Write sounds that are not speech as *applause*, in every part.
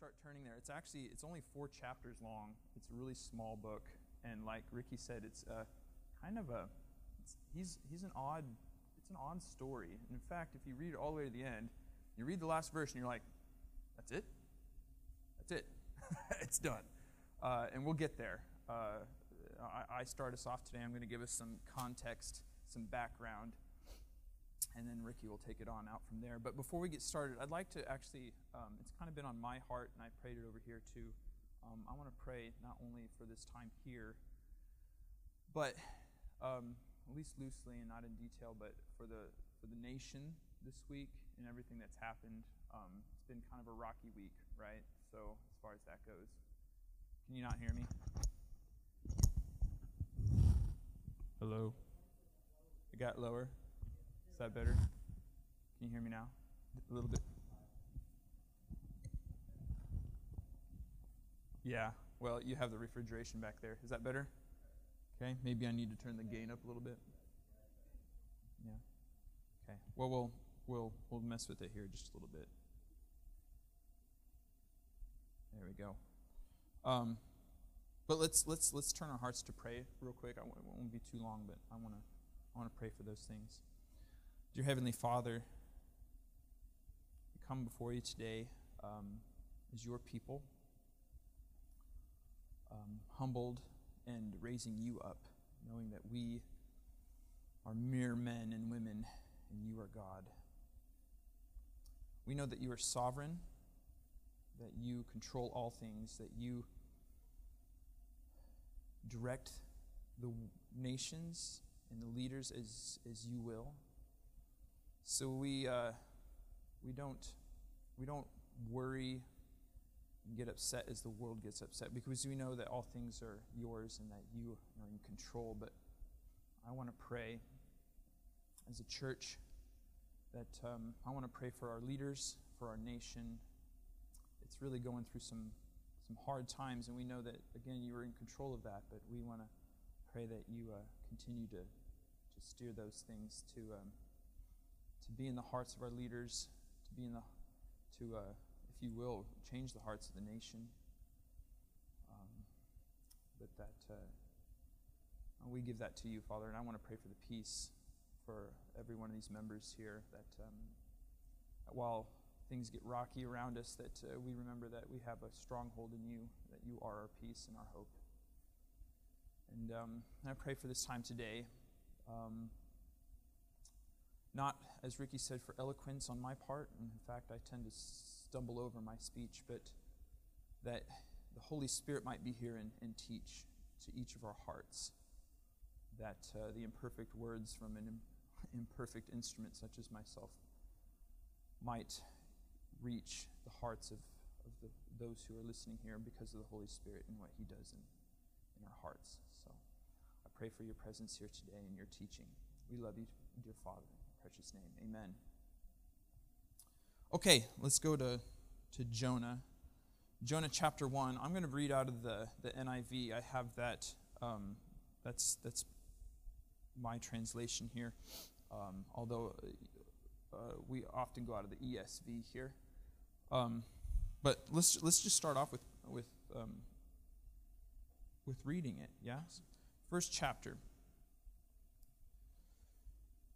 start turning there. It's actually it's only four chapters long. It's a really small book, and like Ricky said, it's a kind of a he's he's an odd it's an odd story. And in fact, if you read all the way to the end, you read the last verse, and you're like, that's it. That's it. *laughs* it's done. Uh, and we'll get there. Uh, I, I start us off today. I'm going to give us some context, some background and then Ricky will take it on out from there. But before we get started, I'd like to actually, um, it's kind of been on my heart, and I prayed it over here too. Um, I want to pray not only for this time here, but um, at least loosely and not in detail, but for the for the nation this week and everything that's happened. Um, it's been kind of a rocky week, right? So as far as that goes, can you not hear me? Hello. It got lower that better? Can you hear me now? A little bit. Yeah. Well, you have the refrigeration back there. Is that better? Okay. Maybe I need to turn the gain up a little bit. Yeah. Okay. Well, we'll we'll we'll mess with it here just a little bit. There we go. Um, but let's let's let's turn our hearts to pray real quick. I won't, it won't be too long, but I want to I want to pray for those things. Dear Heavenly Father, we come before you today um, as your people, um, humbled and raising you up, knowing that we are mere men and women and you are God. We know that you are sovereign, that you control all things, that you direct the nations and the leaders as, as you will. So we, uh, we, don't, we don't worry and get upset as the world gets upset because we know that all things are yours and that you are in control. But I want to pray as a church that um, I want to pray for our leaders, for our nation. It's really going through some, some hard times, and we know that, again, you are in control of that, but we want to pray that you uh, continue to, to steer those things to. Um, to be in the hearts of our leaders, to be in the, to, uh, if you will, change the hearts of the nation. Um, but that uh, we give that to you, Father, and I want to pray for the peace for every one of these members here. That, um, while things get rocky around us, that uh, we remember that we have a stronghold in you, that you are our peace and our hope. And, um, I pray for this time today. Um, not, as Ricky said, for eloquence on my part. And in fact, I tend to stumble over my speech, but that the Holy Spirit might be here and, and teach to each of our hearts. That uh, the imperfect words from an Im- *laughs* imperfect instrument such as myself might reach the hearts of, of the, those who are listening here because of the Holy Spirit and what He does in, in our hearts. So I pray for your presence here today and your teaching. We love you, dear Father precious name. Amen. Okay, let's go to, to Jonah. Jonah chapter 1. I'm going to read out of the, the NIV. I have that. Um, that's, that's my translation here. Um, although uh, we often go out of the ESV here. Um, but let's, let's just start off with, with, um, with reading it. Yeah? First chapter.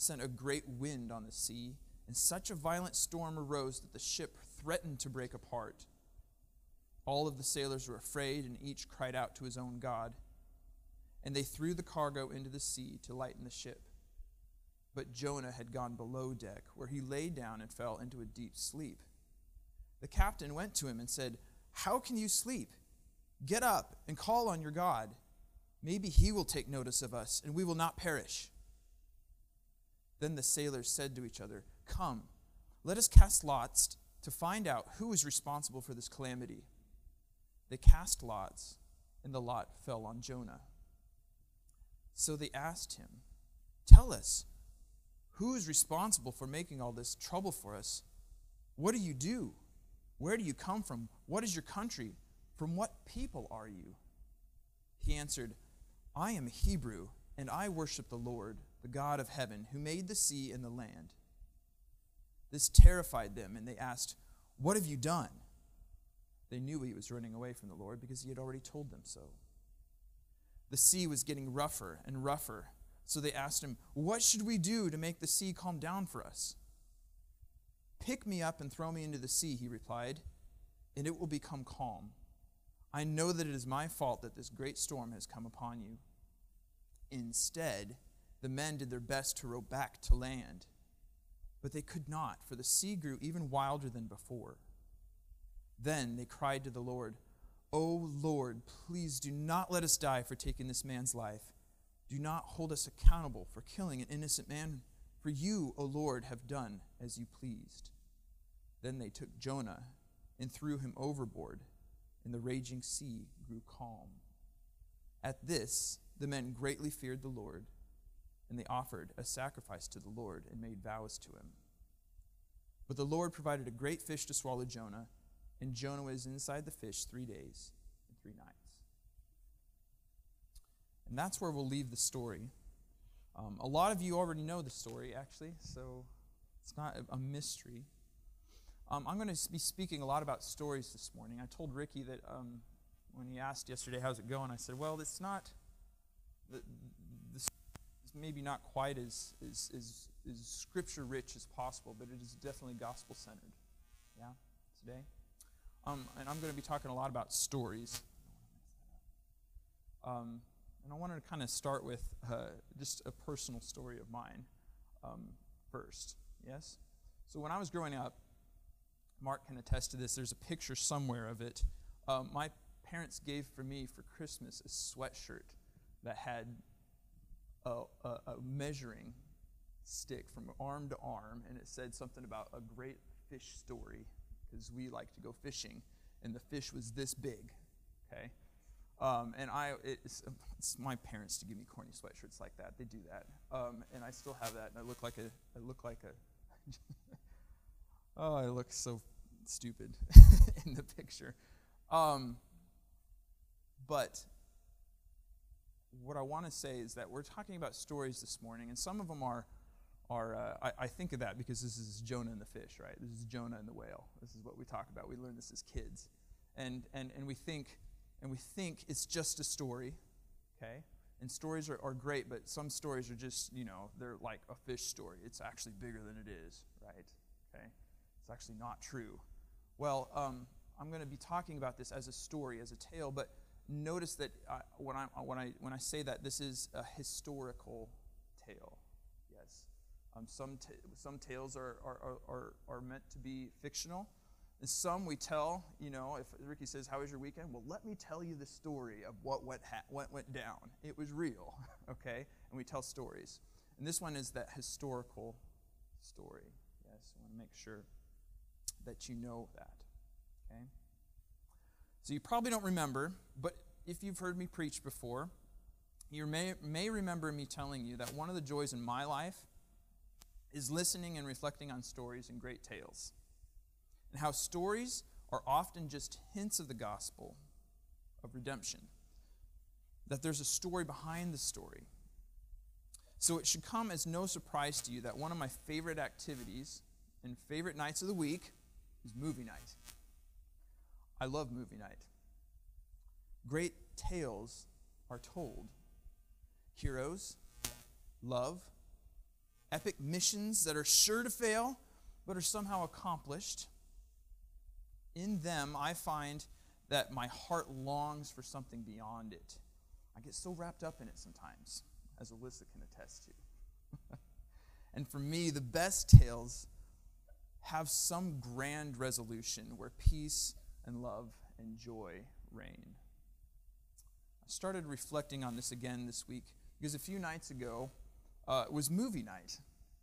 sent a great wind on the sea, and such a violent storm arose that the ship threatened to break apart. All of the sailors were afraid, and each cried out to his own God. And they threw the cargo into the sea to lighten the ship. But Jonah had gone below deck, where he lay down and fell into a deep sleep. The captain went to him and said, How can you sleep? Get up and call on your God. Maybe he will take notice of us, and we will not perish. Then the sailors said to each other, Come, let us cast lots to find out who is responsible for this calamity. They cast lots, and the lot fell on Jonah. So they asked him, Tell us, who is responsible for making all this trouble for us? What do you do? Where do you come from? What is your country? From what people are you? He answered, I am a Hebrew, and I worship the Lord, the God of heaven, who made the sea and the land. This terrified them, and they asked, What have you done? They knew he was running away from the Lord because he had already told them so. The sea was getting rougher and rougher, so they asked him, What should we do to make the sea calm down for us? Pick me up and throw me into the sea, he replied, and it will become calm. I know that it is my fault that this great storm has come upon you. Instead, the men did their best to row back to land, but they could not, for the sea grew even wilder than before. Then they cried to the Lord, O Lord, please do not let us die for taking this man's life. Do not hold us accountable for killing an innocent man, for you, O Lord, have done as you pleased. Then they took Jonah and threw him overboard, and the raging sea grew calm. At this, the men greatly feared the Lord, and they offered a sacrifice to the Lord and made vows to him. But the Lord provided a great fish to swallow Jonah and Jonah was inside the fish three days and three nights. And that's where we'll leave the story. Um, a lot of you already know the story, actually, so it's not a mystery. Um, I'm going to be speaking a lot about stories this morning. I told Ricky that um, when he asked yesterday, how's it going? I said, well, it's not, the, maybe not quite as, as, as, as scripture rich as possible, but it is definitely gospel centered. Yeah, today? Um, and I'm going to be talking a lot about stories. Um, and I wanted to kind of start with uh, just a personal story of mine um, first. Yes? So when I was growing up, Mark can attest to this, there's a picture somewhere of it. Um, my parents gave for me for Christmas a sweatshirt that had a, a, a measuring stick from arm to arm, and it said something about a great fish story because we like to go fishing, and the fish was this big, okay? Um, and I, it's, it's, my parents to give me corny sweatshirts like that. They do that, um, and I still have that. And I look like a, I look like a, *laughs* oh, I look so stupid *laughs* in the picture. Um, but what I want to say is that we're talking about stories this morning, and some of them are are, uh, I, I, think of that because this is Jonah and the fish, right? This is Jonah and the whale. This is what we talk about. We learn this as kids. And, and, and we think, and we think it's just a story, okay? And stories are, are great, but some stories are just, you know, they're like a fish story. It's actually bigger than it is, right? Okay? It's actually not true. Well, um, I'm going to be talking about this as a story, as a tale, but notice that I, when, I, when, I, when I say that, this is a historical tale um, some, t- some tales are, are, are, are meant to be fictional. And some we tell, you know, if Ricky says, How was your weekend? Well, let me tell you the story of what went, ha- what went down. It was real, *laughs* okay? And we tell stories. And this one is that historical story. Yes, I want to make sure that you know that, okay? So you probably don't remember, but if you've heard me preach before, you may, may remember me telling you that one of the joys in my life is listening and reflecting on stories and great tales, and how stories are often just hints of the gospel of redemption. That there's a story behind the story. So it should come as no surprise to you that one of my favorite activities and favorite nights of the week is movie night. I love movie night. Great tales are told. Heroes, love, epic missions that are sure to fail, but are somehow accomplished. In them, I find that my heart longs for something beyond it. I get so wrapped up in it sometimes, as Alyssa can attest to. *laughs* and for me, the best tales have some grand resolution where peace and love and joy reign. I started reflecting on this again this week because a few nights ago, uh, it was movie night.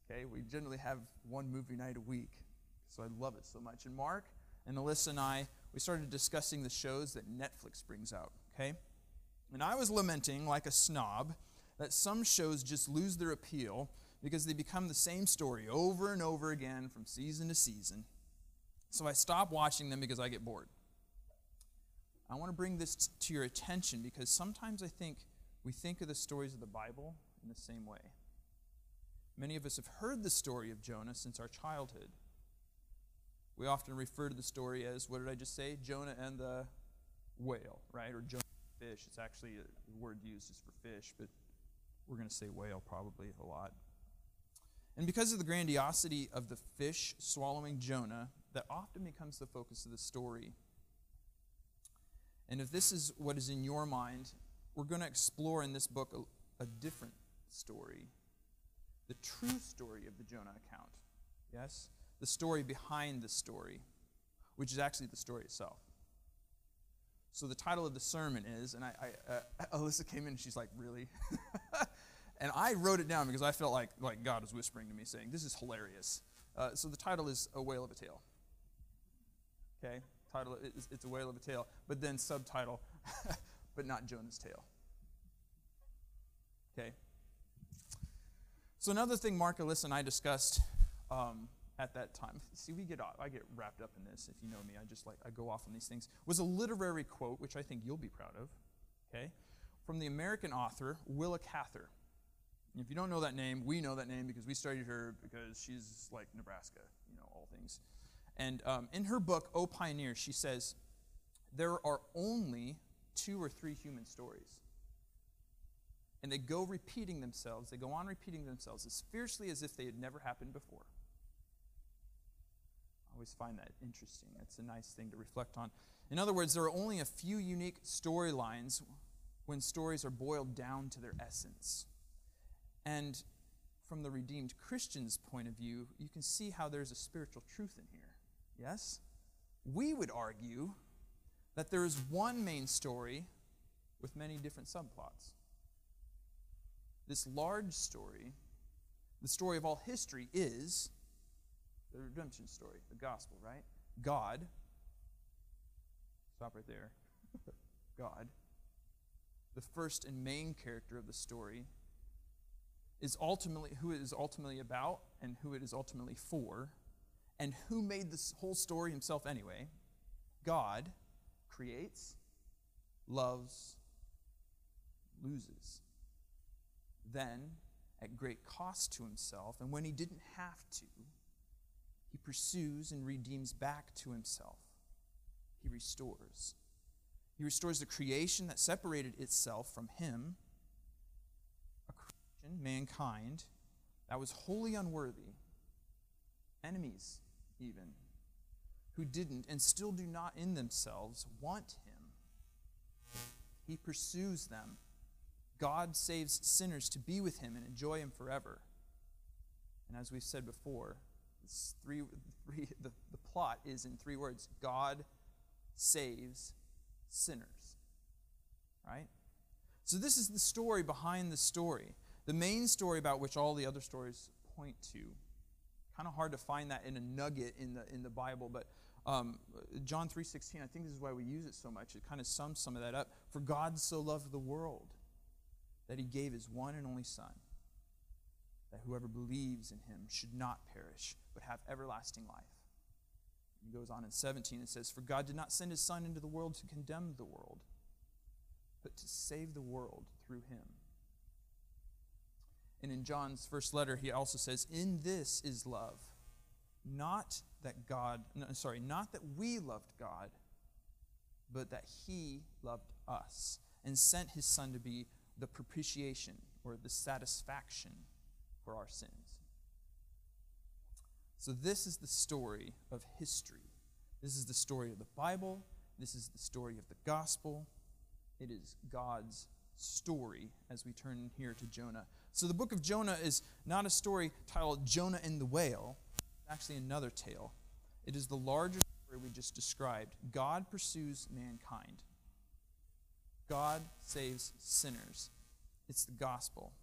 Okay, we generally have one movie night a week, so I love it so much. And Mark and Alyssa and I, we started discussing the shows that Netflix brings out, okay? And I was lamenting, like a snob, that some shows just lose their appeal because they become the same story over and over again from season to season. So I stop watching them because I get bored. I want to bring this to your attention because sometimes I think we think of the stories of the Bible in the same way. Many of us have heard the story of Jonah since our childhood. We often refer to the story as, what did I just say? Jonah and the whale, right? Or Jonah and the fish. It's actually uh, a word used is for fish, but we're going to say whale probably a lot. And because of the grandiosity of the fish swallowing Jonah, that often becomes the focus of the story. And if this is what is in your mind, we're going to explore in this book a, a different story the true story of the Jonah account. Yes? The story behind the story, which is actually the story itself. So the title of the sermon is, and I, I uh, *laughs* Alyssa came in and she's like, "Really?" *laughs* and I wrote it down because I felt like like God was whispering to me, saying, "This is hilarious." Uh, so the title is "A Whale of a Tale." Okay, title is "It's a Whale of a Tale," but then subtitle, *laughs* "But not Jonah's Tale." Okay. So another thing Mark, Alyssa, and I discussed um, at that time. See, we get. I get wrapped up in this. If you know me, I just like I go off on these things. Was a literary quote, which I think you'll be proud of. Okay, from the American author Willa Cather. And if you don't know that name, we know that name because we studied her because she's like Nebraska, you know, all things. And um, in her book, O Pioneer, she says, There are only two or three human stories. And they go repeating themselves, they go on repeating themselves as fiercely as if they had never happened before. I always find that interesting. It's a nice thing to reflect on. In other words, there are only a few unique storylines when stories are boiled down to their essence. And from the redeemed Christian's point of view, you can see how there's a spiritual truth in here. Yes? We would argue that there is one main story with many different subplots. This large story, the story of all history, is the redemption story, the gospel, right? God, stop right there. *laughs* God, the first and main character of the story, is ultimately who it is ultimately about and who it is ultimately for, and who made this whole story himself anyway. God creates, loves, loses. Then, at great cost to himself, and when he didn't have to, he pursues and redeems back to himself. He restores. He restores the creation that separated itself from him, a creation, mankind, that was wholly unworthy, enemies even, who didn't and still do not in themselves want him. He pursues them. God saves sinners to be with him and enjoy him forever. And as we've said before, three, three, *laughs* the, the plot is in three words God saves sinners. Right? So, this is the story behind the story. The main story about which all the other stories point to. Kind of hard to find that in a nugget in the, in the Bible, but um, John 3.16, I think this is why we use it so much. It kind of sums some of that up. For God so loved the world that he gave his one and only Son that whoever believes in him should not perish, but have everlasting life. He goes on in 17 and says, For God did not send his Son into the world to condemn the world, but to save the world through him. And in John's first letter, he also says, In this is love. Not that God, no, sorry, not that we loved God, but that he loved us and sent his Son to be the propitiation or the satisfaction for our sins. So, this is the story of history. This is the story of the Bible. This is the story of the gospel. It is God's story as we turn here to Jonah. So, the book of Jonah is not a story titled Jonah and the Whale, it's actually another tale. It is the larger story we just described. God pursues mankind, God saves sinners. It's the gospel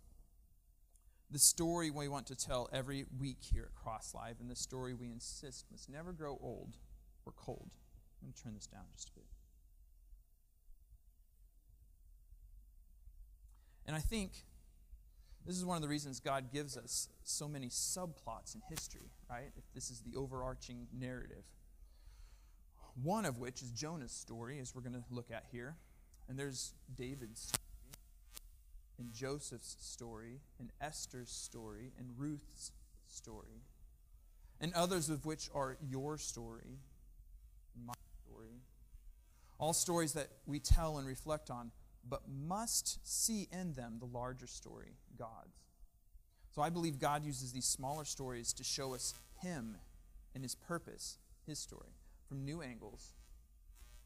the story we want to tell every week here at Cross Live, and the story we insist must never grow old or cold, I'm going to turn this down just a bit. And I think this is one of the reasons God gives us so many subplots in history, right? If this is the overarching narrative. One of which is Jonah's story, as we're going to look at here. And there's David's story, and Joseph's story, and Esther's story, and Ruth's story, and others of which are your story, my story. All stories that we tell and reflect on but must see in them the larger story, God's. So I believe God uses these smaller stories to show us Him and His purpose, His story, from new angles,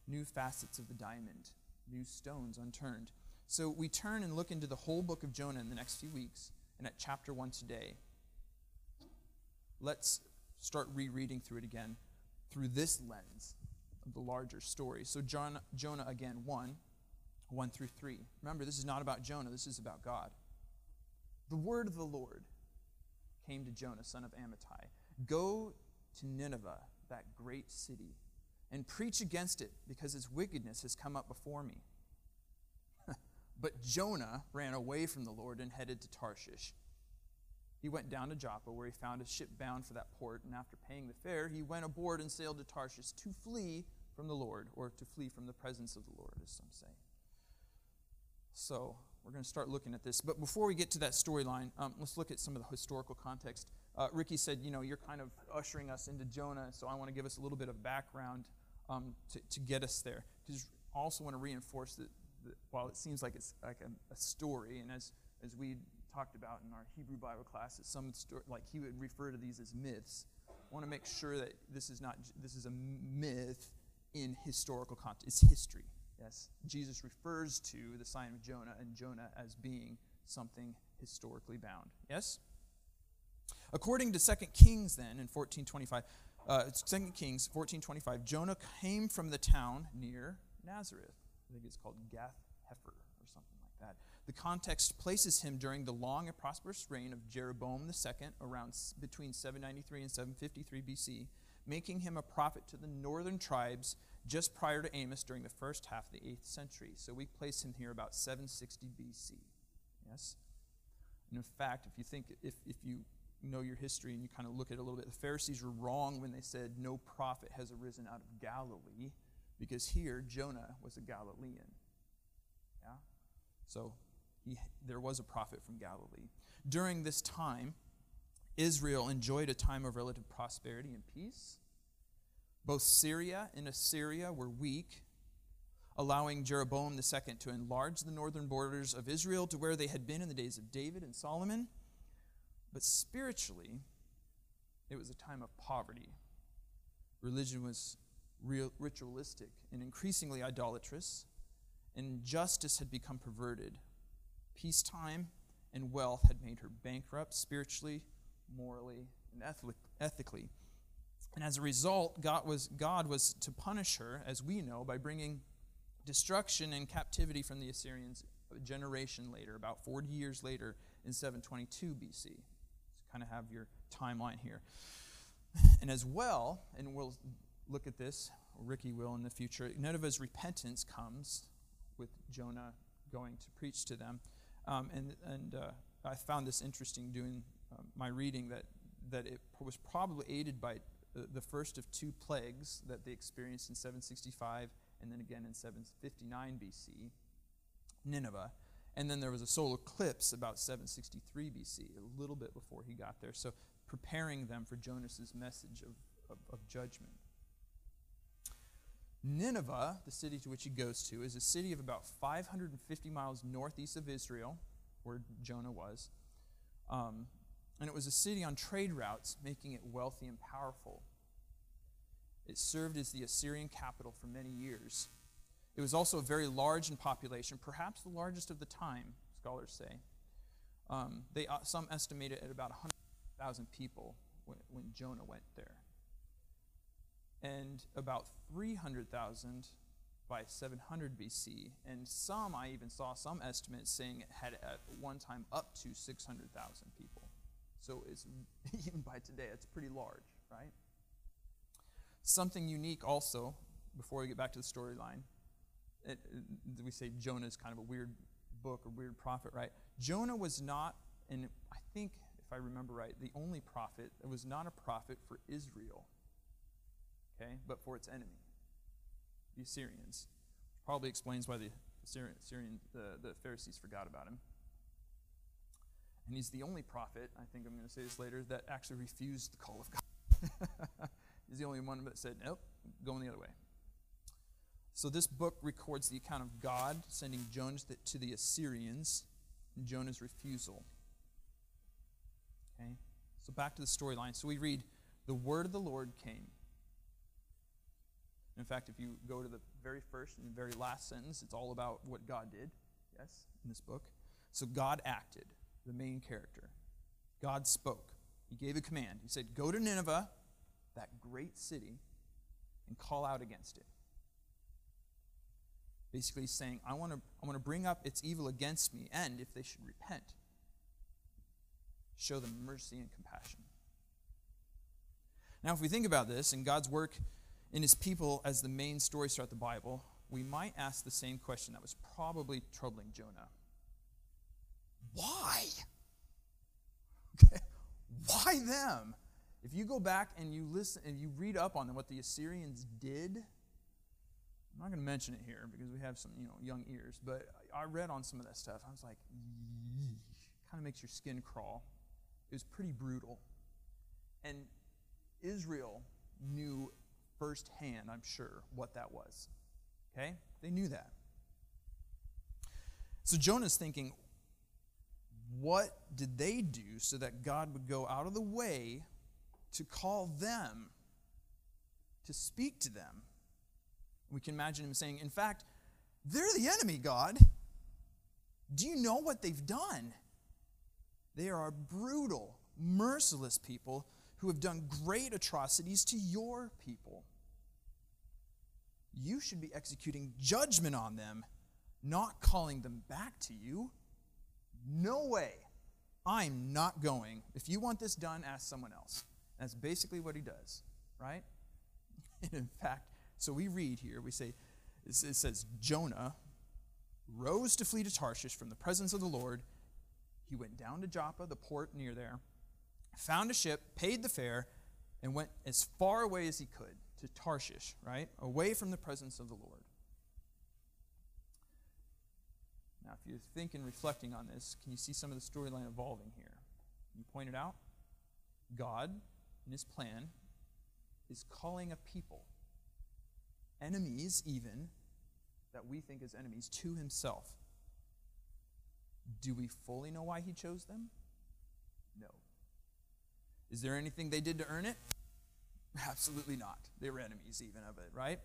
new facets of the diamond, new stones unturned. So we turn and look into the whole book of Jonah in the next few weeks, and at chapter 1 today. Let's start rereading through it again through this lens of the larger story. So, John, Jonah again, 1 1 through 3. Remember, this is not about Jonah, this is about God. The word of the Lord came to Jonah, son of Amittai Go to Nineveh, that great city, and preach against it, because its wickedness has come up before me. *laughs* but Jonah ran away from the Lord and headed to Tarshish. He went down to Joppa, where he found a ship bound for that port, and after paying the fare, he went aboard and sailed to Tarshish to flee from the Lord, or to flee from the presence of the Lord, as some say. So we're going to start looking at this. But before we get to that storyline, um, let's look at some of the historical context. Uh, Ricky said, you know, you're kind of ushering us into Jonah, so I want to give us a little bit of background um, to, to get us there. Because I also want to reinforce that, that, while it seems like it's like a, a, story, and as, as we talked about in our Hebrew Bible classes, some story, like he would refer to these as myths. I want to make sure that this is not this is a myth in historical context. It's history. Yes, Jesus refers to the sign of Jonah and Jonah as being something historically bound. Yes? According to 2 Kings, then, in 1425, uh, 2 Kings 1425, Jonah came from the town near Nazareth. I think it's called Gath Hepher or something like that. The context places him during the long and prosperous reign of Jeroboam II, around between 793 and 753 BC, making him a prophet to the northern tribes just prior to Amos during the first half of the 8th century. So we place him here about 760 BC. Yes? And in fact, if you think, if, if you know your history and you kind of look at it a little bit, the Pharisees were wrong when they said no prophet has arisen out of Galilee, because here Jonah was a Galilean. Yeah? So he, there was a prophet from Galilee. During this time, Israel enjoyed a time of relative prosperity and peace. Both Syria and Assyria were weak, allowing Jeroboam II to enlarge the northern borders of Israel to where they had been in the days of David and Solomon. But spiritually, it was a time of poverty. Religion was real, ritualistic and increasingly idolatrous, and justice had become perverted. Peacetime and wealth had made her bankrupt spiritually, morally, and ethically. And as a result, God was, God was to punish her, as we know, by bringing destruction and captivity from the Assyrians a generation later, about 40 years later in 722 BC. So kind of have your timeline here. And as well, and we'll look at this, Ricky will in the future, Nineveh's repentance comes with Jonah going to preach to them. Um, and and uh, I found this interesting doing uh, my reading that, that it was probably aided by the, first of two plagues that they experienced in 765 and then again in 759 BC, Nineveh. And then there was a solar eclipse about 763 BC, a little bit before he got there. So preparing them for Jonas's message of, of, of judgment. Nineveh, the city to which he goes to, is a city of about 550 miles northeast of Israel, where Jonah was. Um, and it was a city on trade routes, making it wealthy and powerful. It served as the Assyrian capital for many years. It was also very large in population, perhaps the largest of the time, scholars say. Um, they, uh, some estimate it at about 100,000 people when, when Jonah went there. And about 300,000 by 700 BC. And some, I even saw some estimates saying it had at one time up to 600,000 people. So it's *laughs* even by today, it's pretty large, right? Something unique also before we get back to the storyline, we say Jonah is kind of a weird book a weird prophet, right? Jonah was not, and I think, if I remember right, the only prophet that was not a prophet for Israel, okay, but for its enemy, the Assyrians. Probably explains why the Syrian, Syrian the, the Pharisees forgot about him. And he's the only prophet, I think I'm going to say this later, that actually refused the call of God. *laughs* he's the only one that said, nope, going the other way. So this book records the account of God sending Jonah to the Assyrians and Jonah's refusal. Okay? So back to the storyline. So we read, The word of the Lord came. In fact, if you go to the very first and very last sentence, it's all about what God did, yes, in this book. So God acted, the main character. God spoke. He gave a command. He said, Go to Nineveh, that great city, and call out against it. Basically, saying, I want to I want to bring up its evil against me, and if they should repent, show them mercy and compassion. Now, if we think about this and God's work in his people as the main story throughout the Bible, we might ask the same question that was probably troubling Jonah. Why? Okay. *laughs* Why them? If you go back and you listen and you read up on them, what the Assyrians did, I'm not going to mention it here because we have some, you know, young ears, but I read on some of that stuff. I was like, kind of makes your skin crawl. It was pretty brutal. And Israel knew firsthand, I'm sure, what that was. Okay? They knew that. So Jonah's thinking, what did they do so that God would go out of the way to call them, to speak to them? We can imagine him saying, In fact, they're the enemy, God. Do you know what they've done? They are a brutal, merciless people who have done great atrocities to your people. You should be executing judgment on them, not calling them back to you. No way. I'm not going. If you want this done, ask someone else. That's basically what he does, right? *laughs* And in fact, so we read here, we say, it says, Jonah rose to flee to Tarshish from the presence of the Lord. He went down to Joppa, the port near there, found a ship, paid the fare, and went as far away as he could to Tarshish, right? Away from the presence of the Lord. Now, if you think thinking, reflecting on this, can you see some of the storyline evolving here? You pointed out God, in his plan, is calling a people enemies even, that we think as enemies, to himself. Do we fully know why he chose them? No. Is there anything they did to earn it? *laughs* Absolutely not. They were enemies even of it, right?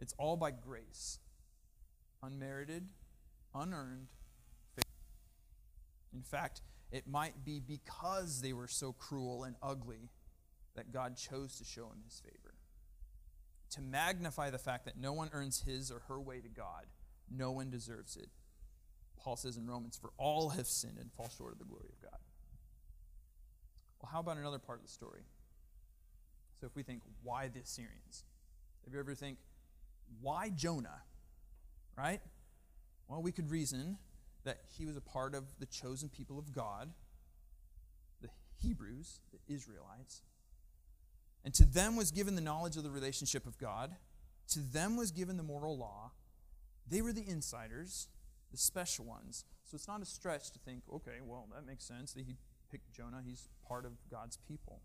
It's all by grace. Unmerited, unearned favor. In fact, it might be because they were so cruel and ugly that God chose to show him his favor to magnify the fact that no one earns his or her way to God. No one deserves it. Paul says in Romans, For all have sinned and fall short of the glory of God. Well, how about another part of the story? So if we think, why the Assyrians? Have you ever think, why Jonah? Right? Well, we could reason that he was a part of the chosen people of God, the Hebrews, the Israelites, and to them was given the knowledge of the relationship of God. To them was given the moral law. They were the insiders, the special ones. So it's not a stretch to think, okay, well, that makes sense that he picked Jonah. He's part of God's people.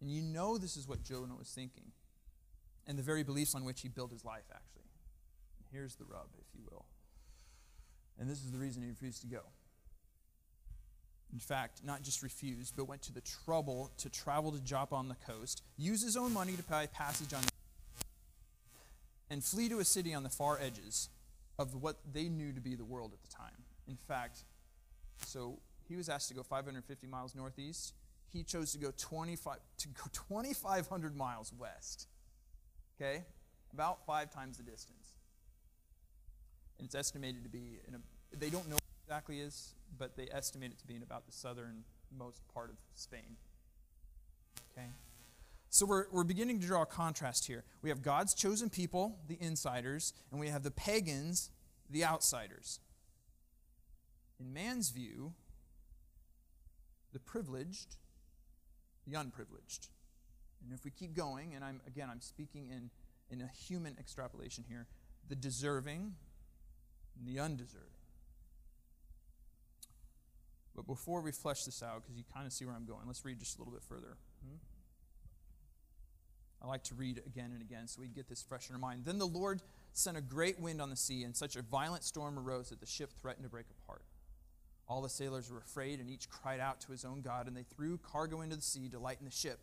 And you know this is what Jonah was thinking, and the very beliefs on which he built his life, actually. And here's the rub, if you will. And this is the reason he refused to go in fact, not just refused, but went to the trouble to travel to Joppa on the coast, use his own money to pay passage on, and flee to a city on the far edges of what they knew to be the world at the time. In fact, so he was asked to go 550 miles northeast. He chose to go 25 to go 2,500 miles west. Okay, about five times the distance. And it's estimated to be in a. They don't know exactly is but they estimate it to be in about the southernmost part of Spain. Okay? So we're, we're beginning to draw a contrast here. We have God's chosen people, the insiders, and we have the pagans, the outsiders. In man's view, the privileged, the unprivileged. And if we keep going, and I'm again I'm speaking in, in a human extrapolation here, the deserving and the undeserving. But before we flesh this out, because you kind of see where I'm going, let's read just a little bit further. Hmm? I like to read again and again so we get this fresh in our mind. Then the Lord sent a great wind on the sea, and such a violent storm arose that the ship threatened to break apart. All the sailors were afraid, and each cried out to his own God, and they threw cargo into the sea to lighten the ship.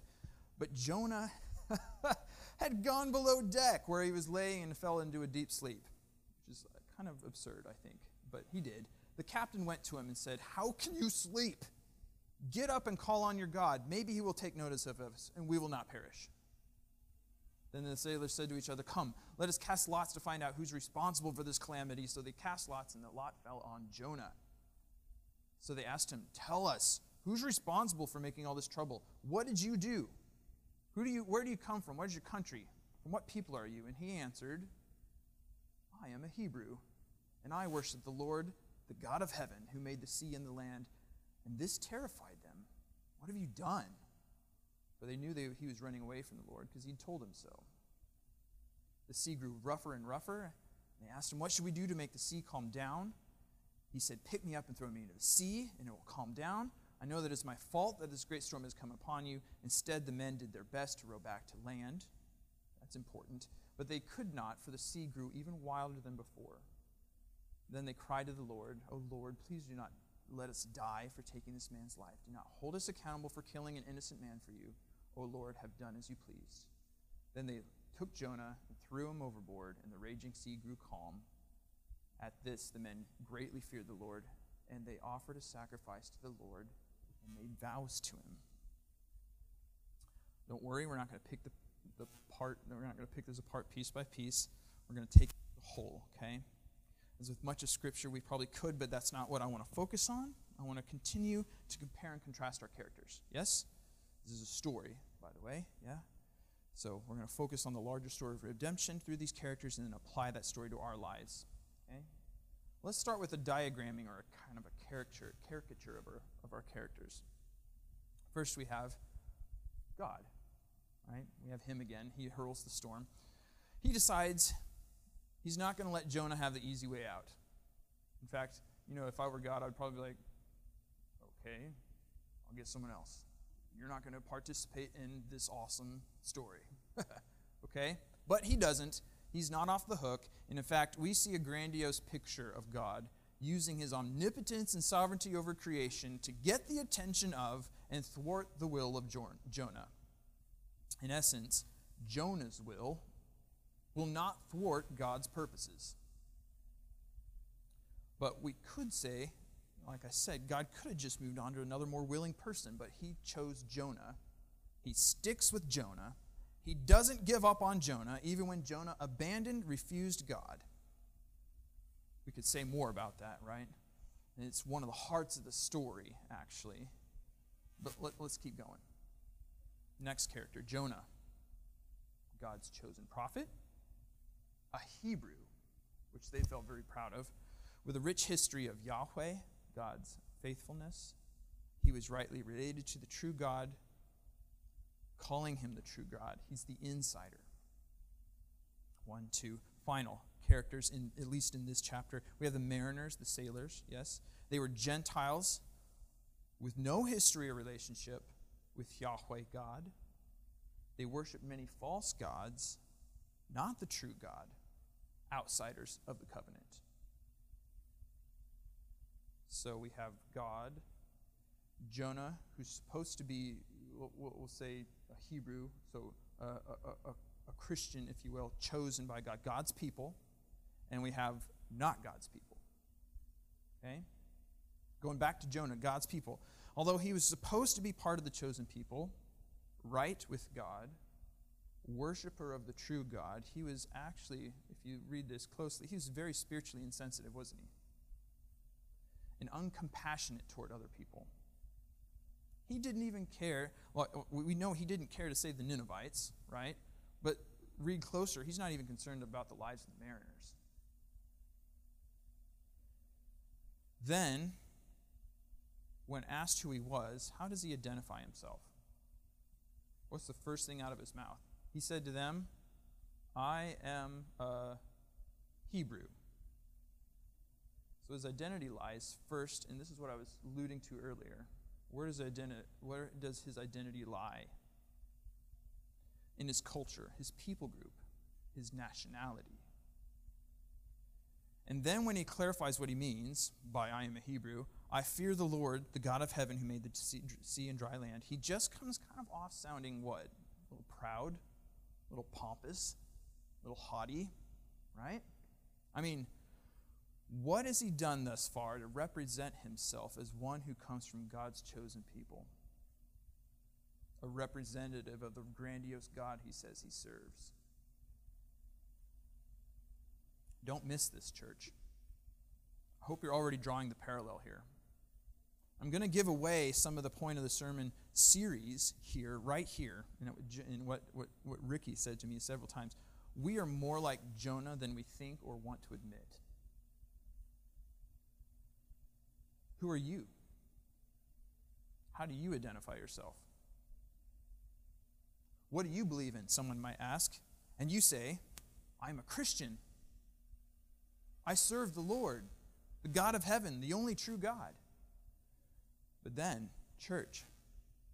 But Jonah *laughs* had gone below deck where he was laying and fell into a deep sleep, which is kind of absurd, I think, but he did. The captain went to him and said, How can you sleep? Get up and call on your God. Maybe he will take notice of us, and we will not perish. Then the sailors said to each other, Come, let us cast lots to find out who's responsible for this calamity. So they cast lots, and the lot fell on Jonah. So they asked him, Tell us, who's responsible for making all this trouble? What did you do? Who do you, where do you come from? What is your country? From what people are you? And he answered, I am a Hebrew, and I worship the Lord, the God of heaven, who made the sea and the land. And this terrified them. What have you done? For they knew that he was running away from the Lord because he'd told them so. The sea grew rougher and rougher. And they asked him, What should we do to make the sea calm down? He said, Pick me up and throw me into the sea, and it will calm down. I know that it's my fault that this great storm has come upon you. Instead, the men did their best to row back to land. That's important. But they could not, for the sea grew even wilder than before. Then they cried to the Lord, O Lord, please do not let us die for taking this man's life. Do not hold us accountable for killing an innocent man for you. O Lord, have done as you please. Then they took Jonah and threw him overboard, and the raging sea grew calm. At this, the men greatly feared the Lord, and they offered a sacrifice to the Lord and made vows to him. Don't worry, we're not going to pick the, the part, we're not going to pick this apart piece by piece. We're going to take the whole, okay? As with much of Scripture, we probably could, but that's not what I want to focus on. I want to continue to compare and contrast our characters. Yes? This is a story, by the way, yeah? So we're going to focus on the larger story of redemption through these characters and then apply that story to our lives. Okay? Let's start with a diagramming or a kind of a caricature, caricature of our, of our characters. First, we have God. Right? We have him again. He hurls the storm. He decides he's not going to let Jonah have the easy way out. In fact, you know, if I were God, I'd probably be like, okay, I'll get someone else. You're not going to participate in this awesome story. *laughs* okay? But he doesn't. He's not off the hook. And in fact, we see a grandiose picture of God using his omnipotence and sovereignty over creation to get the attention of and thwart the will of Jonah. In essence, Jonah's will will not thwart God's purposes. But we could say, like I said, God could have just moved on to another more willing person, but he chose Jonah. He sticks with Jonah he doesn't give up on Jonah, even when Jonah abandoned, refused God. We could say more about that, right? And it's one of the hearts of the story, actually. But let, us keep going. Next character Jonah, God's chosen prophet, a Hebrew, which they felt very proud of, with a rich history of Yahweh, God's faithfulness. He was rightly related to the true God calling him the true God. He's the insider. One, two, final characters, in, at least in this chapter. We have the mariners, the sailors, yes. They were Gentiles with no history or relationship with Yahweh God. They worshiped many false gods, not the true God, outsiders of the covenant. So we have God, Jonah, who's supposed to be, we'll, we'll say, a Hebrew, so a, a, a, a Christian, if you will, chosen by God, God's people, and we have not God's people. Okay? Going back to Jonah, God's people. Although he was supposed to be part of the chosen people, right with God, worshiper of the true God, he was actually, if you read this closely, he was very spiritually insensitive, wasn't he? And uncompassionate toward other people. He didn't even care. Well, we know he didn't care to save the Ninevites, right? But read closer, he's not even concerned about the lives of the mariners. Then, when asked who he was, how does he identify himself? What's the first thing out of his mouth? He said to them, I am a Hebrew. So his identity lies first, and this is what I was alluding to earlier. Where does, identi- where does his identity lie? In his culture, his people group, his nationality. And then when he clarifies what he means by I am a Hebrew, I fear the Lord, the God of heaven who made the sea and dry land, he just comes kind of off sounding what? A little proud, a little pompous, a little haughty, right? I mean, what has he done thus far to represent himself as one who comes from God's chosen people? A representative of the grandiose God he says he serves. Don't miss this, church. I hope you're already drawing the parallel here. I'm going to give away some of the point of the sermon series here, right here, in what, what, what Ricky said to me several times. We are more like Jonah than we think or want to admit. Who are you? How do you identify yourself? What do you believe in? Someone might ask. And you say, I'm a Christian. I serve the Lord, the God of heaven, the only true God. But then, church,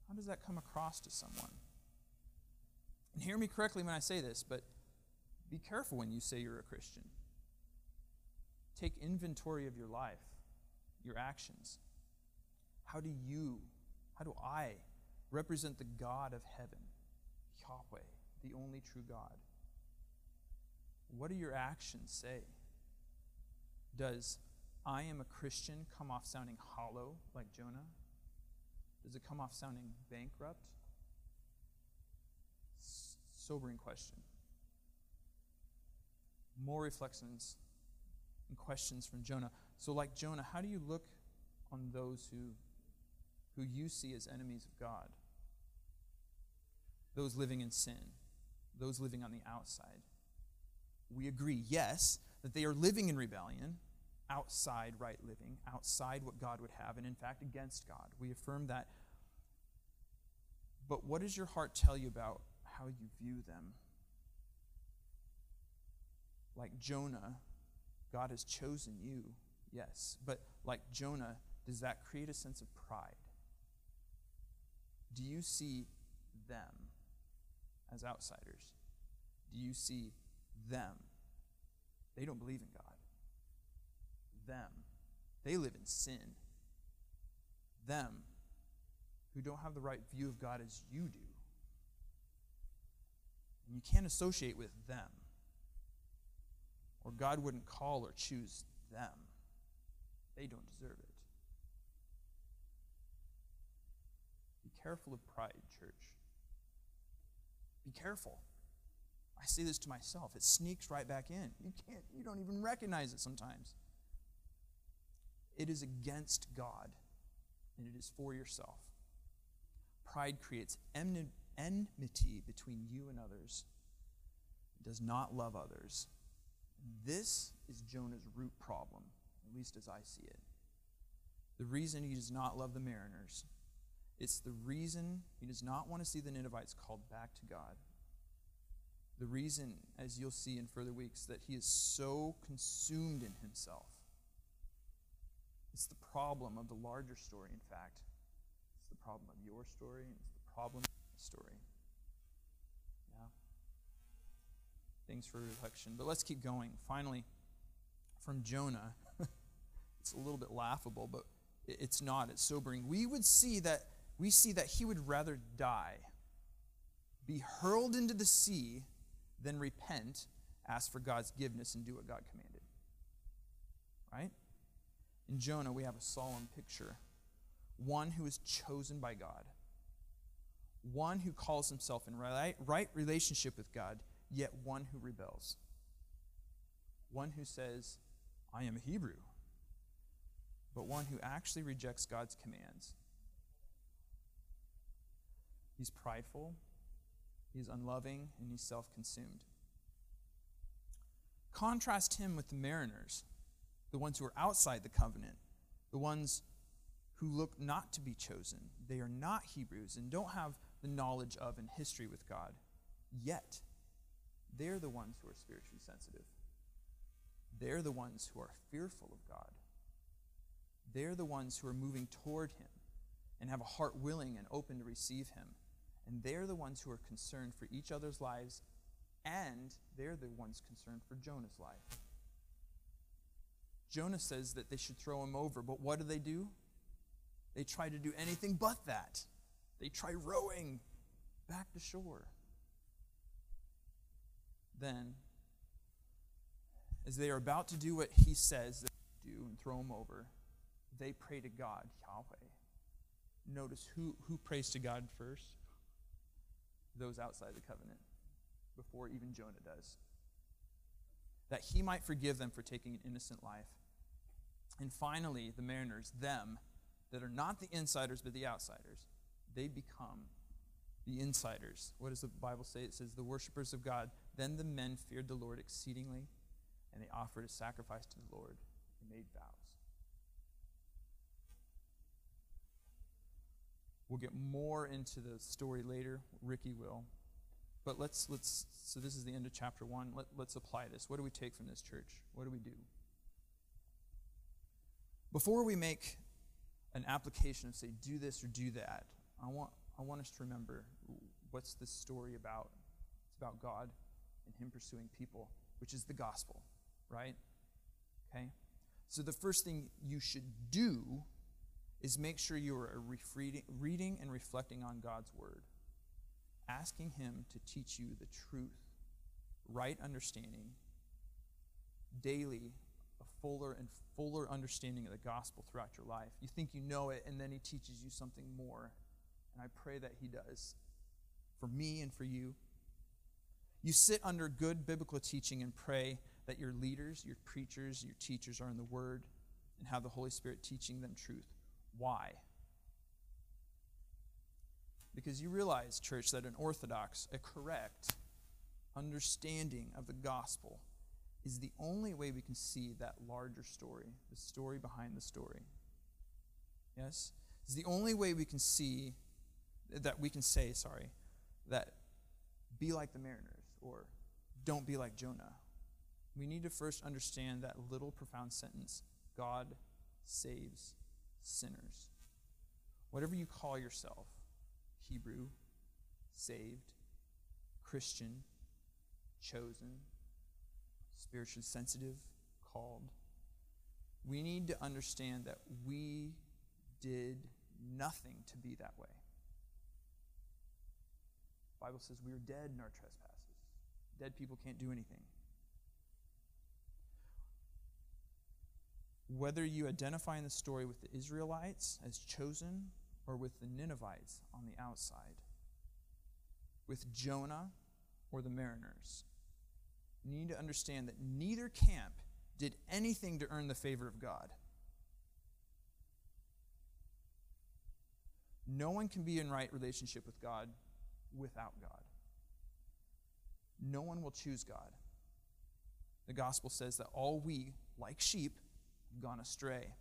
how does that come across to someone? And hear me correctly when I say this, but be careful when you say you're a Christian. Take inventory of your life your actions? How do you, how do I represent the God of heaven, Yahweh, the only true God? What do your actions say? Does I am a Christian come off sounding hollow like Jonah? Does it come off sounding bankrupt? S- sobering question. More reflections and questions from Jonah. So, like Jonah, how do you look on those who, who you see as enemies of God? Those living in sin, those living on the outside. We agree, yes, that they are living in rebellion, outside right living, outside what God would have, and in fact against God. We affirm that. But what does your heart tell you about how you view them? Like Jonah, God has chosen you Yes. But like Jonah, does that create a sense of pride? Do you see them as outsiders? Do you see them? They don't believe in God. Them. They live in sin. Them who don't have the right view of God as you do. And you can't associate with them, or God wouldn't call or choose them. They don't deserve it. Be careful of pride, church. Be careful. I say this to myself. It sneaks right back in. You can't, you don't even recognize it sometimes. It is against God, and it is for yourself. Pride creates enmity between you and others. It does not love others. This is Jonah's root problem at least as I see it. The reason he does not love the mariners, it's the reason he does not want to see the Ninevites called back to God. The reason, as you'll see in further weeks, that he is so consumed in himself. It's the problem of the larger story, in fact. It's the problem of your story, and it's the problem of my story. Yeah? Thanks for reflection. But let's keep going. Finally, from Jonah *laughs* it's a little bit laughable, but it's not. It's sobering. We would see that we see that he would rather die, be hurled into the sea, than repent, ask for God's forgiveness, and do what God commanded. Right? In Jonah, we have a solemn picture. One who is chosen by God. One who calls himself in right, right relationship with God, yet one who rebels. One who says, I am a Hebrew but one who actually rejects God's commands. He's prideful, he's unloving, and he's self consumed. Contrast him with the mariners, the ones who are outside the covenant, the ones who look not to be chosen. They are not Hebrews and don't have the knowledge of and history with God. Yet, they're the ones who are spiritually sensitive. They're the ones who are fearful of God. They're the ones who are moving toward Him and have a heart willing and open to receive Him. And they're the ones who are concerned for each other's lives, and they're the ones concerned for Jonah's life. Jonah says that they should throw him over, but what do they do? They try to do anything but that. They try rowing back to shore. Then, as they are about to do what he says they do and throw him over, they pray to God, Yahweh. Notice who, who prays to God first? Those outside the covenant, before even Jonah does. That he might forgive them for taking an innocent life. And finally, the mariners, them, that are not the insiders but the outsiders, they become the insiders. What does the Bible say? It says, the worshippers of God. Then the men feared the Lord exceedingly, and they offered a sacrifice to the Lord and made vows. We'll get more into the story later. Ricky will. But let's let's so this is the end of chapter one. Let, let's apply this. What do we take from this church? What do we do? Before we make an application of say, do this or do that, I want I want us to remember what's this story about? It's about God and Him pursuing people, which is the gospel, right? Okay? So the first thing you should do is make sure you are reading and reflecting on God's word, asking Him to teach you the truth, right understanding, daily, a fuller and fuller understanding of the gospel throughout your life. You think you know it, and then He teaches you something more. And I pray that He does for me and for you. You sit under good biblical teaching and pray that your leaders, your preachers, your teachers are in the Word and have the Holy Spirit teaching them truth. Why? Because you realize, church, that an orthodox, a correct understanding of the gospel is the only way we can see that larger story, the story behind the story. Yes? It's the only way we can see, that we can say, sorry, that be like the mariners or don't be like Jonah. We need to first understand that little profound sentence God saves sinners. Whatever you call yourself Hebrew, saved, Christian, chosen, spiritually sensitive, called we need to understand that we did nothing to be that way. The Bible says we are dead in our trespasses. Dead people can't do anything. whether you identify in the story with the Israelites as chosen or with the Ninevites on the outside, with Jonah or the mariners, you need to understand that neither camp did anything to earn the favor of God. No one can be in right relationship with God without God. No one will choose God. The gospel says that all we, like sheep, have gone astray.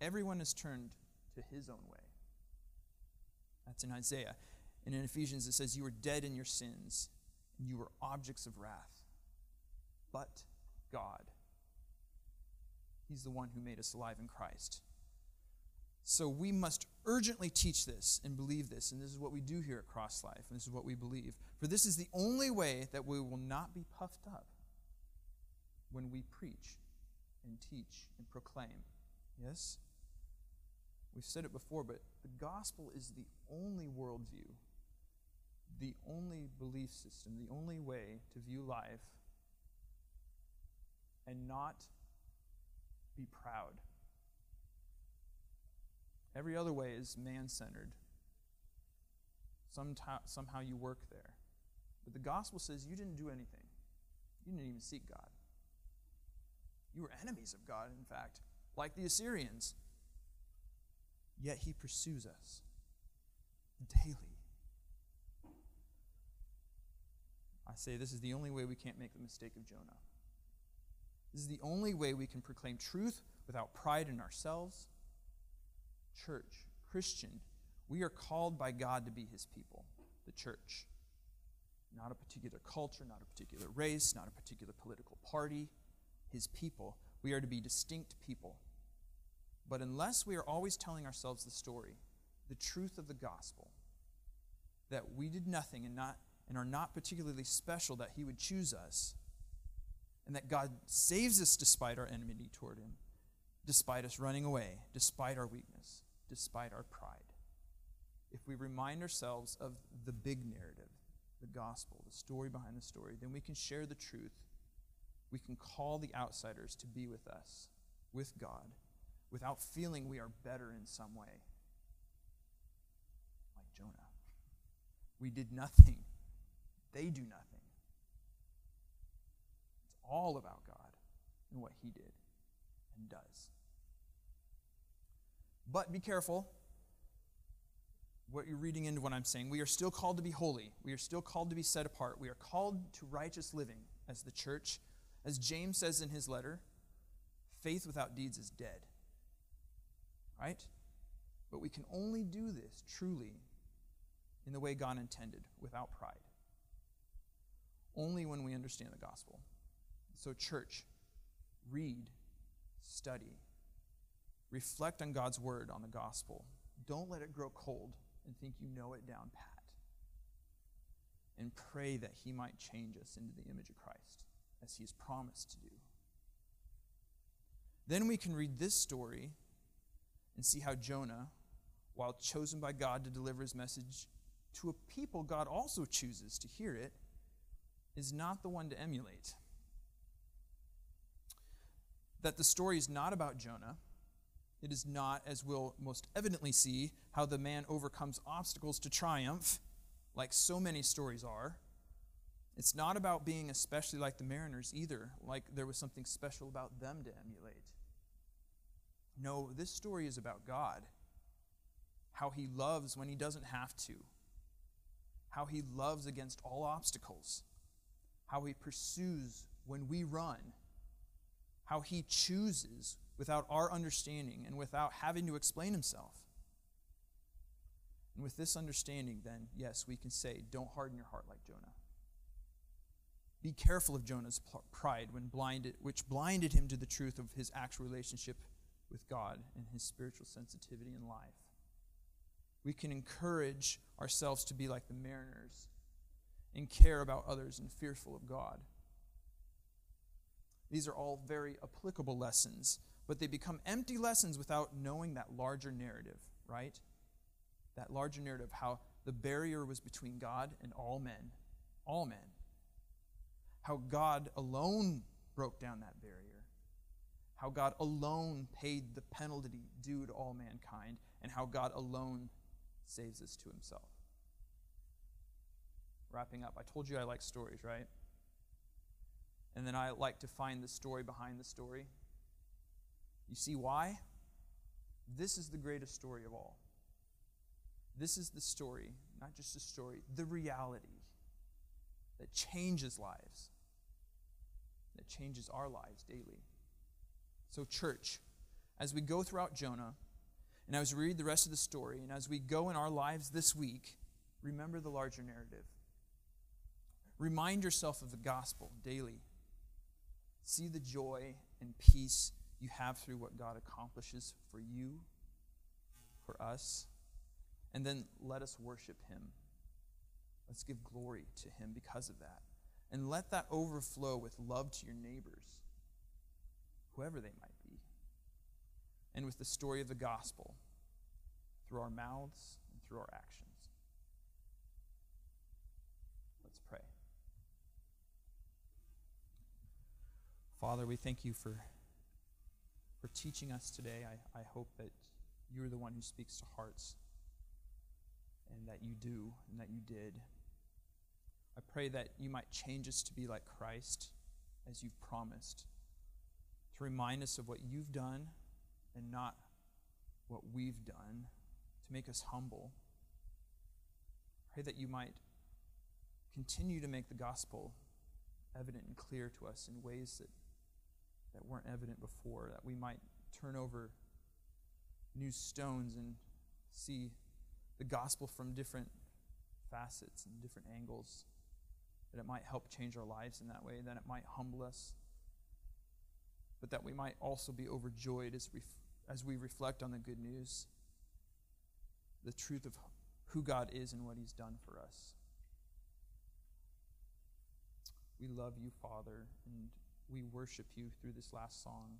Everyone has turned to his own way. That's in Isaiah. And in Ephesians, it says, You were dead in your sins, and you were objects of wrath. But God, He's the one who made us alive in Christ. So we must urgently teach this and believe this. And this is what we do here at Cross Life, and this is what we believe. For this is the only way that we will not be puffed up when we preach and teach and proclaim. Yes? We've said it before, but the gospel is the only worldview, the only belief system, the only way to view life and not be proud. Every other way is man centered. Somehow you work there. But the gospel says you didn't do anything, you didn't even seek God. You were enemies of God, in fact, like the Assyrians. Yet he pursues us daily. I say this is the only way we can't make the mistake of Jonah. This is the only way we can proclaim truth without pride in ourselves. Church, Christian, we are called by God to be his people, the church. Not a particular culture, not a particular race, not a particular political party, his people. We are to be distinct people but unless we are always telling ourselves the story, the truth of the gospel, that we did nothing and, not, and are not particularly special, that he would choose us, and that God saves us despite our enmity toward him, despite us running away, despite our weakness, despite our pride. If we remind ourselves of the big narrative, the gospel, the story behind the story, then we can share the truth. We can call the outsiders to be with us, with God, without feeling we are better in some way. Like Jonah. We did nothing, they do nothing. It's all about God and what He did and does. But be careful what you're reading into what I'm saying. We are still called to be holy. We are still called to be set apart. We are called to righteous living as the church. As James says in his letter, faith without deeds is dead. Right? But we can only do this truly in the way God intended, without pride. Only when we understand the gospel. So, church, read, study, reflect on God's word, on the gospel. Don't let it grow cold and think you know it down pat. And pray that He might change us into the image of Christ, as He has promised to do. Then we can read this story and see how Jonah, while chosen by God to deliver his message to a people God also chooses to hear it, is not the one to emulate. That the story is not about Jonah it is not, as we'll most evidently see, how the man overcomes obstacles to triumph, like so many stories are. It's not about being especially like the mariners either, like there was something special about them to emulate. No, this story is about God. How he loves when he doesn't have to. How he loves against all obstacles. How he pursues when we run. How he chooses without our understanding and without having to explain himself. And with this understanding, then, yes, we can say, don't harden your heart like Jonah. Be careful of Jonah's pride when blinded, which blinded him to the truth of his actual relationship with God and his spiritual sensitivity in life. We can encourage ourselves to be like the mariners and care about others and fearful of God. These are all very applicable lessons but they become empty lessons without knowing that larger narrative, right? That larger narrative, how the barrier was between God and all men, all men. How God alone broke down that barrier. How God alone paid the penalty due to all mankind, and how God alone saves us to himself. Wrapping up, I told you I like stories, right? And then I like to find the story behind the story. You see why? This is the greatest story of all. This is the story, not just a story, the reality that changes lives, that changes our lives daily. So, church, as we go throughout Jonah, and as we read the rest of the story, and as we go in our lives this week, remember the larger narrative. Remind yourself of the gospel daily. See the joy and peace you have through what God accomplishes for you, for us. And then let us worship Him. Let's give glory to Him because of that. And let that overflow with love to your neighbors, whoever they might be. And with the story of the gospel through our mouths and through our actions. Let's pray. Father, we thank you for for teaching us today. I, I hope that you're the one who speaks to hearts and that you do and that you did. I pray that you might change us to be like Christ as you've promised, to remind us of what you've done and not what we've done, to make us humble. Pray that you might continue to make the gospel evident and clear to us in ways that, that weren't evident before, that we might turn over new stones and see the gospel from different facets and different angles, that it might help change our lives in that way, that it might humble us, but that we might also be overjoyed as we, as we reflect on the good news, the truth of who God is and what He's done for us. We love you, Father, and we worship you through this last song.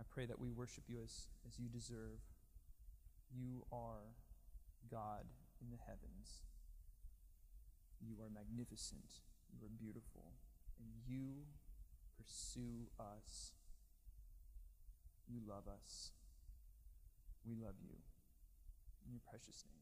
I pray that we worship you as, as you deserve. You are God in the heavens. You are magnificent. You are beautiful. And you pursue us. You love us. We love you. In your precious name.